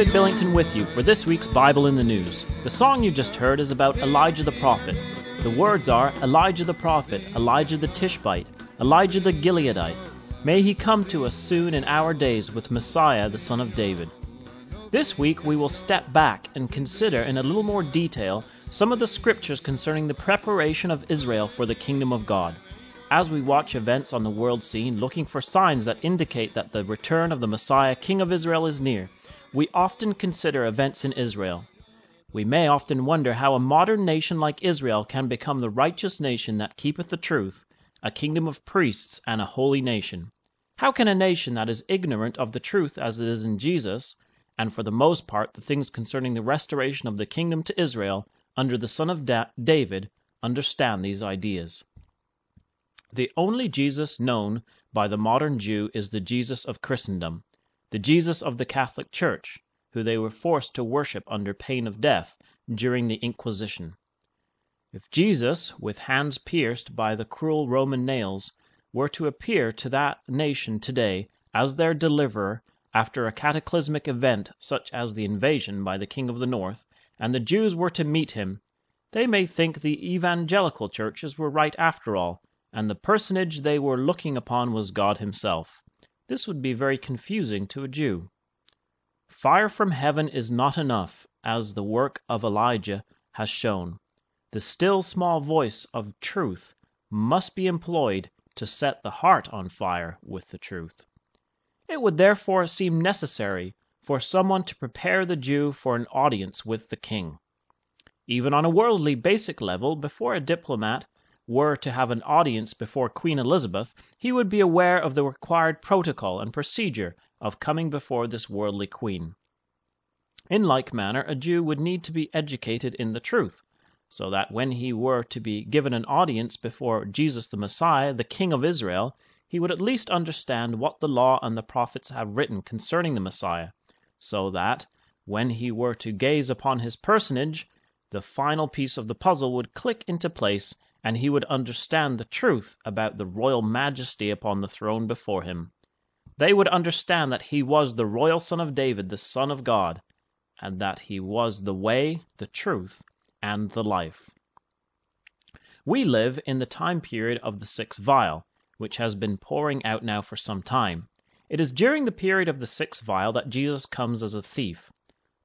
David Billington with you for this week's Bible in the News. The song you just heard is about Elijah the prophet. The words are Elijah the prophet, Elijah the Tishbite, Elijah the Gileadite. May he come to us soon in our days with Messiah the son of David. This week we will step back and consider in a little more detail some of the scriptures concerning the preparation of Israel for the kingdom of God. As we watch events on the world scene looking for signs that indicate that the return of the Messiah, King of Israel, is near, we often consider events in Israel. We may often wonder how a modern nation like Israel can become the righteous nation that keepeth the truth, a kingdom of priests and a holy nation. How can a nation that is ignorant of the truth as it is in Jesus, and for the most part the things concerning the restoration of the kingdom to Israel under the son of da- David understand these ideas. The only Jesus known by the modern Jew is the Jesus of Christendom, the Jesus of the Catholic Church, who they were forced to worship under pain of death during the Inquisition. If Jesus, with hands pierced by the cruel Roman nails, were to appear to that nation today as their deliverer after a cataclysmic event such as the invasion by the King of the North, and the Jews were to meet him, they may think the evangelical churches were right after all, and the personage they were looking upon was God himself. This would be very confusing to a Jew. Fire from heaven is not enough, as the work of Elijah has shown. The still small voice of truth must be employed to set the heart on fire with the truth. It would therefore seem necessary for someone to prepare the Jew for an audience with the king. Even on a worldly basic level, before a diplomat were to have an audience before Queen Elizabeth, he would be aware of the required protocol and procedure of coming before this worldly queen. In like manner, a Jew would need to be educated in the truth, so that when he were to be given an audience before Jesus the Messiah, the King of Israel, he would at least understand what the law and the prophets have written concerning the Messiah, so that, when he were to gaze upon his personage, the final piece of the puzzle would click into place and he would understand the truth about the royal majesty upon the throne before him. They would understand that he was the royal son of David, the Son of God, and that he was the way, the truth, and the life. We live in the time period of the sixth vial, which has been pouring out now for some time. It is during the period of the sixth vial that Jesus comes as a thief.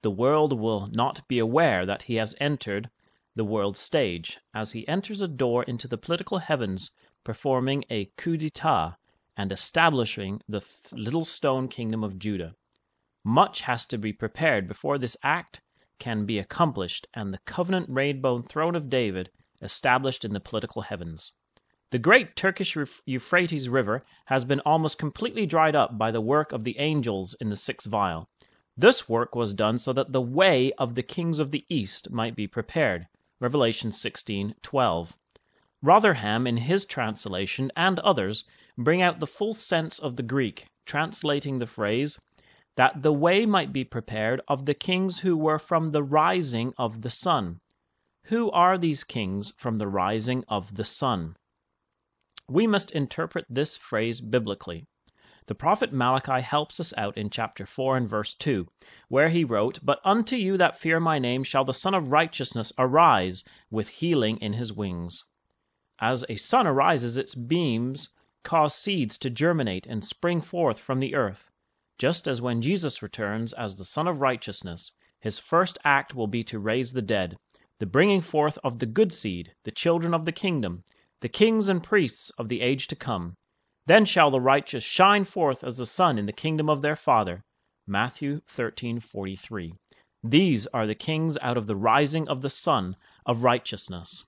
The world will not be aware that he has entered the world stage, as he enters a door into the political heavens, performing a coup d'etat and establishing the th- little stone kingdom of Judah. Much has to be prepared before this act can be accomplished and the covenant rainbow throne of David established in the political heavens. The great Turkish Euphrates River has been almost completely dried up by the work of the angels in the sixth vial. This work was done so that the way of the kings of the east might be prepared. Revelation 16:12. Rotherham in his translation and others bring out the full sense of the Greek, translating the phrase that the way might be prepared of the kings who were from the rising of the sun. Who are these kings from the rising of the sun? We must interpret this phrase biblically. The prophet Malachi helps us out in chapter 4 and verse 2, where he wrote, But unto you that fear my name shall the Sun of Righteousness arise with healing in his wings. As a sun arises, its beams cause seeds to germinate and spring forth from the earth. Just as when Jesus returns as the Sun of Righteousness, his first act will be to raise the dead, the bringing forth of the good seed, the children of the kingdom, the kings and priests of the age to come. Then shall the righteous shine forth as the sun in the kingdom of their Father. Matthew 13:43. These are the kings out of the rising of the sun of righteousness.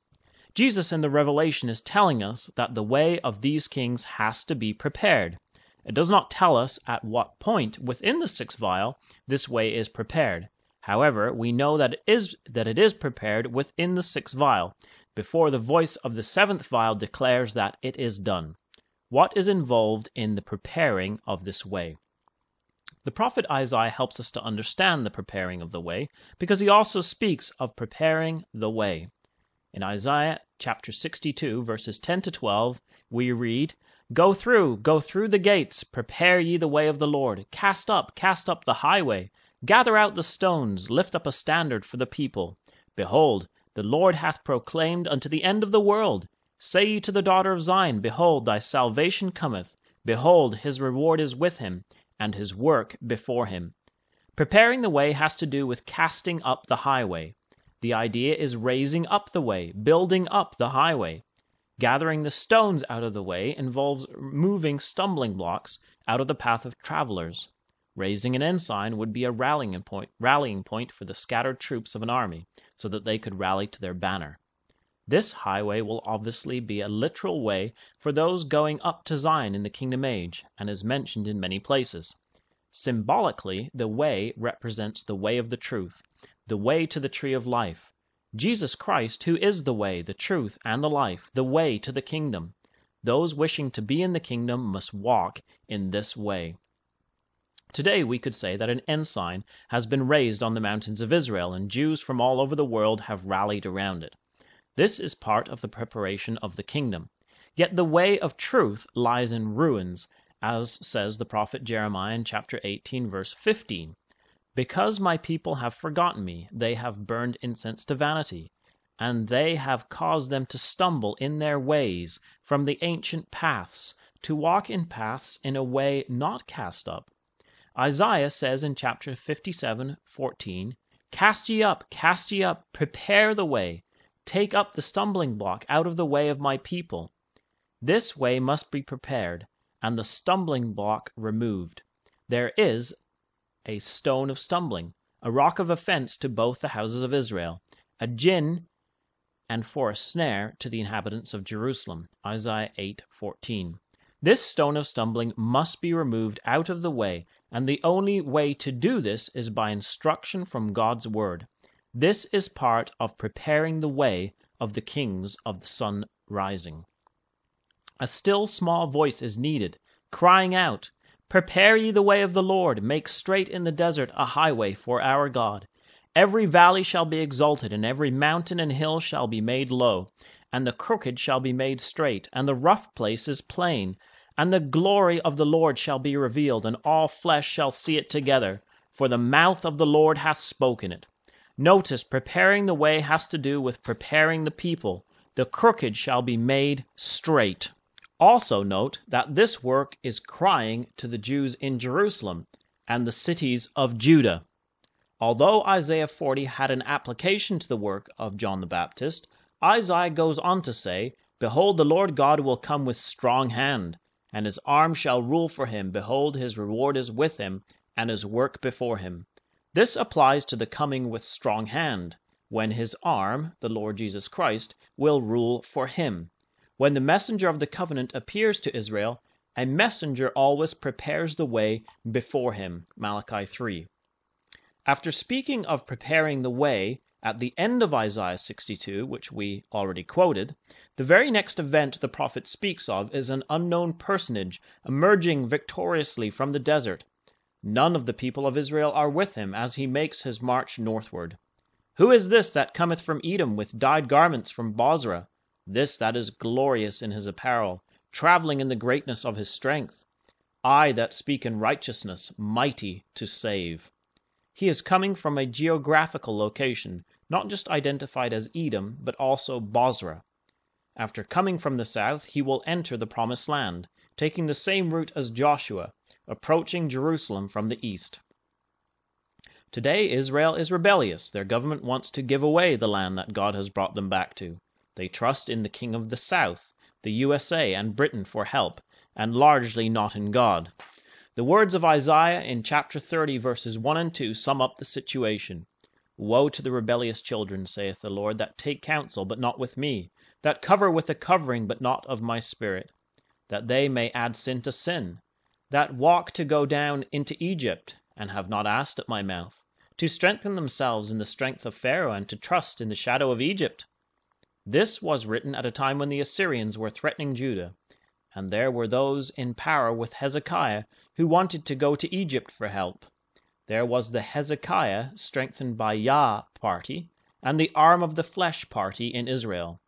Jesus in the Revelation is telling us that the way of these kings has to be prepared. It does not tell us at what point within the sixth vial this way is prepared. However, we know that it is, that it is prepared within the sixth vial, before the voice of the seventh vial declares that it is done. What is involved in the preparing of this way? The prophet Isaiah helps us to understand the preparing of the way because he also speaks of preparing the way. In Isaiah chapter 62 verses 10 to 12 we read, Go through, go through the gates, prepare ye the way of the Lord, cast up, cast up the highway, Gather out the stones, lift up a standard for the people. Behold, the Lord hath proclaimed unto the end of the world. Say ye to the daughter of Zion, Behold, thy salvation cometh. Behold, his reward is with him, and his work before him. Preparing the way has to do with casting up the highway. The idea is raising up the way, building up the highway. Gathering the stones out of the way involves moving stumbling blocks out of the path of travelers. Raising an ensign would be a rallying point, rallying point for the scattered troops of an army, so that they could rally to their banner. This highway will obviously be a literal way for those going up to Zion in the kingdom age, and is mentioned in many places. Symbolically, the way represents the way of the truth, the way to the tree of life. Jesus Christ, who is the way, the truth, and the life, the way to the kingdom. Those wishing to be in the kingdom must walk in this way. Today we could say that an ensign has been raised on the mountains of Israel, and Jews from all over the world have rallied around it. This is part of the preparation of the kingdom. Yet the way of truth lies in ruins, as says the prophet Jeremiah in chapter 18, verse 15. Because my people have forgotten me, they have burned incense to vanity, and they have caused them to stumble in their ways from the ancient paths, to walk in paths in a way not cast up. Isaiah says in chapter 57:14, Cast ye up, cast ye up, prepare the way, take up the stumbling block out of the way of my people. This way must be prepared, and the stumbling block removed. There is a stone of stumbling, a rock of offense to both the houses of Israel, a gin and for a snare to the inhabitants of Jerusalem. Isaiah 8:14. This stone of stumbling must be removed out of the way, and the only way to do this is by instruction from God's word. This is part of preparing the way of the kings of the sun rising. A still small voice is needed, crying out, Prepare ye the way of the Lord, make straight in the desert a highway for our God. Every valley shall be exalted, and every mountain and hill shall be made low and the crooked shall be made straight, and the rough places plain. And the glory of the Lord shall be revealed, and all flesh shall see it together, for the mouth of the Lord hath spoken it. Notice, preparing the way has to do with preparing the people. The crooked shall be made straight. Also note that this work is crying to the Jews in Jerusalem and the cities of Judah. Although Isaiah 40 had an application to the work of John the Baptist, Isaiah goes on to say, Behold, the Lord God will come with strong hand, and his arm shall rule for him. Behold, his reward is with him, and his work before him. This applies to the coming with strong hand, when his arm, the Lord Jesus Christ, will rule for him. When the messenger of the covenant appears to Israel, a messenger always prepares the way before him. Malachi 3. After speaking of preparing the way, at the end of Isaiah 62, which we already quoted, the very next event the prophet speaks of is an unknown personage emerging victoriously from the desert. None of the people of Israel are with him as he makes his march northward. Who is this that cometh from Edom with dyed garments from Bozrah? This that is glorious in his apparel, traveling in the greatness of his strength. I that speak in righteousness, mighty to save. He is coming from a geographical location, not just identified as Edom, but also Bozrah. After coming from the south, he will enter the promised land, taking the same route as Joshua, approaching Jerusalem from the east. Today Israel is rebellious. Their government wants to give away the land that God has brought them back to. They trust in the king of the south, the USA and Britain for help, and largely not in God. The words of Isaiah in chapter 30, verses 1 and 2 sum up the situation. Woe to the rebellious children, saith the Lord, that take counsel, but not with me, that cover with a covering, but not of my spirit, that they may add sin to sin, that walk to go down into Egypt, and have not asked at my mouth, to strengthen themselves in the strength of Pharaoh, and to trust in the shadow of Egypt. This was written at a time when the Assyrians were threatening Judah and there were those in power with Hezekiah who wanted to go to Egypt for help. There was the Hezekiah, strengthened by Yah party, and the arm of the flesh party in Israel.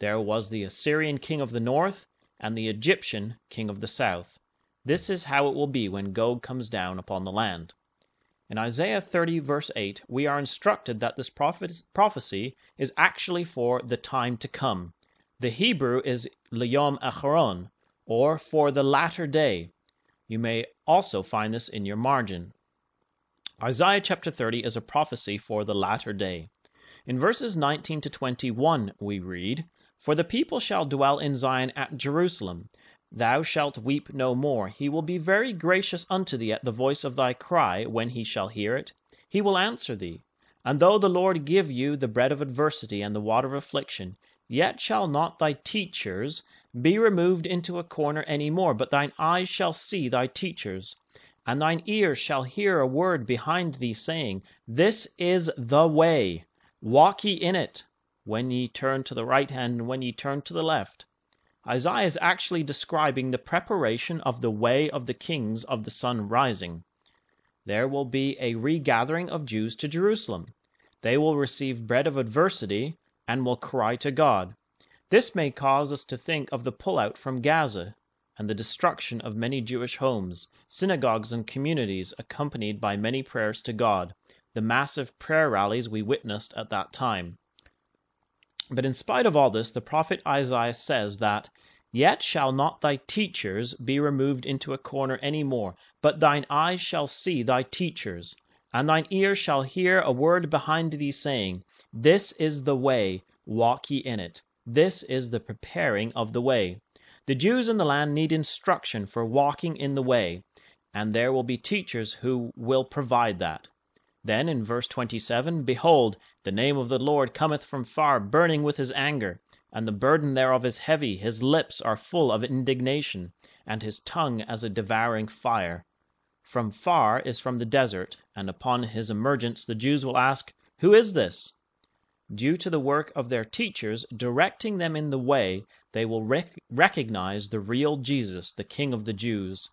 There was the Assyrian king of the north, and the Egyptian king of the south. This is how it will be when Gog comes down upon the land. In Isaiah 30, verse 8, we are instructed that this prophecy is actually for the time to come. The Hebrew is Liyom Acharon, or for the latter day. You may also find this in your margin. Isaiah chapter 30 is a prophecy for the latter day. In verses 19 to 21 we read, For the people shall dwell in Zion at Jerusalem. Thou shalt weep no more. He will be very gracious unto thee at the voice of thy cry, when he shall hear it. He will answer thee. And though the Lord give you the bread of adversity and the water of affliction, yet shall not thy teachers be removed into a corner any more, but thine eyes shall see thy teachers. And thine ears shall hear a word behind thee, saying, This is the way, walk ye in it, when ye turn to the right hand and when ye turn to the left. Isaiah is actually describing the preparation of the way of the kings of the sun rising. There will be a regathering of Jews to Jerusalem. They will receive bread of adversity and will cry to God. This may cause us to think of the pullout from Gaza and the destruction of many Jewish homes, synagogues, and communities, accompanied by many prayers to God, the massive prayer rallies we witnessed at that time. But in spite of all this, the prophet Isaiah says that, Yet shall not thy teachers be removed into a corner any more, but thine eyes shall see thy teachers, and thine ears shall hear a word behind thee saying, This is the way, walk ye in it. This is the preparing of the way. The Jews in the land need instruction for walking in the way, and there will be teachers who will provide that. Then in verse 27, Behold, the name of the Lord cometh from far, burning with his anger, and the burden thereof is heavy, his lips are full of indignation, and his tongue as a devouring fire. From far is from the desert, and upon his emergence the Jews will ask, Who is this? Due to the work of their teachers directing them in the way, they will rec- recognize the real Jesus, the King of the Jews.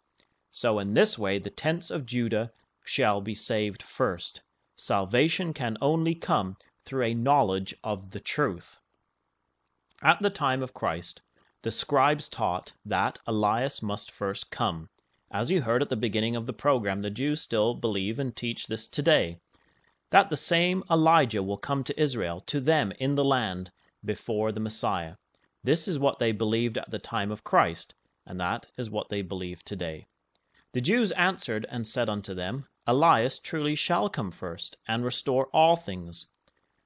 So in this way the tents of Judah shall be saved first. Salvation can only come through a knowledge of the truth. At the time of Christ, the scribes taught that Elias must first come. As you heard at the beginning of the program, the Jews still believe and teach this today that the same Elijah will come to Israel, to them in the land, before the Messiah. This is what they believed at the time of Christ, and that is what they believe today. The Jews answered and said unto them, Elias truly shall come first, and restore all things.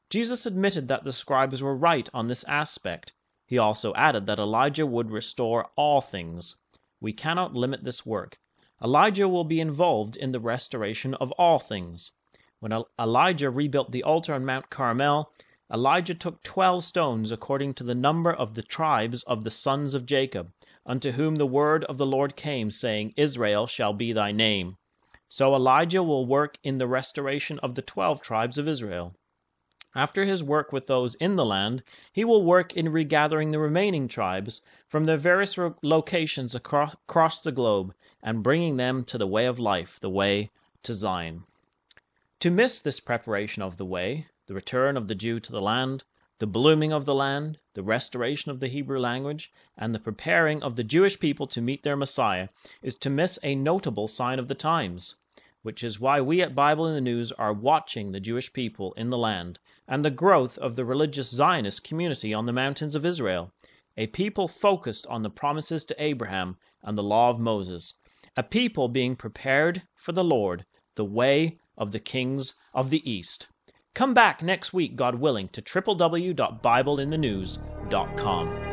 Jesus admitted that the scribes were right on this aspect. He also added that Elijah would restore all things. We cannot limit this work. Elijah will be involved in the restoration of all things. When Elijah rebuilt the altar on Mount Carmel, Elijah took twelve stones according to the number of the tribes of the sons of Jacob, unto whom the word of the Lord came, saying, Israel shall be thy name. So Elijah will work in the restoration of the twelve tribes of Israel. After his work with those in the land, he will work in regathering the remaining tribes from their various locations across the globe and bringing them to the way of life, the way to Zion. To miss this preparation of the way, the return of the Jew to the land, the blooming of the land, the restoration of the Hebrew language, and the preparing of the Jewish people to meet their Messiah, is to miss a notable sign of the times, which is why we at Bible in the News are watching the Jewish people in the land and the growth of the religious Zionist community on the mountains of Israel, a people focused on the promises to Abraham and the law of Moses, a people being prepared for the Lord, the way of the kings of the East. Come back next week, God willing, to www.bibleinthenews.com.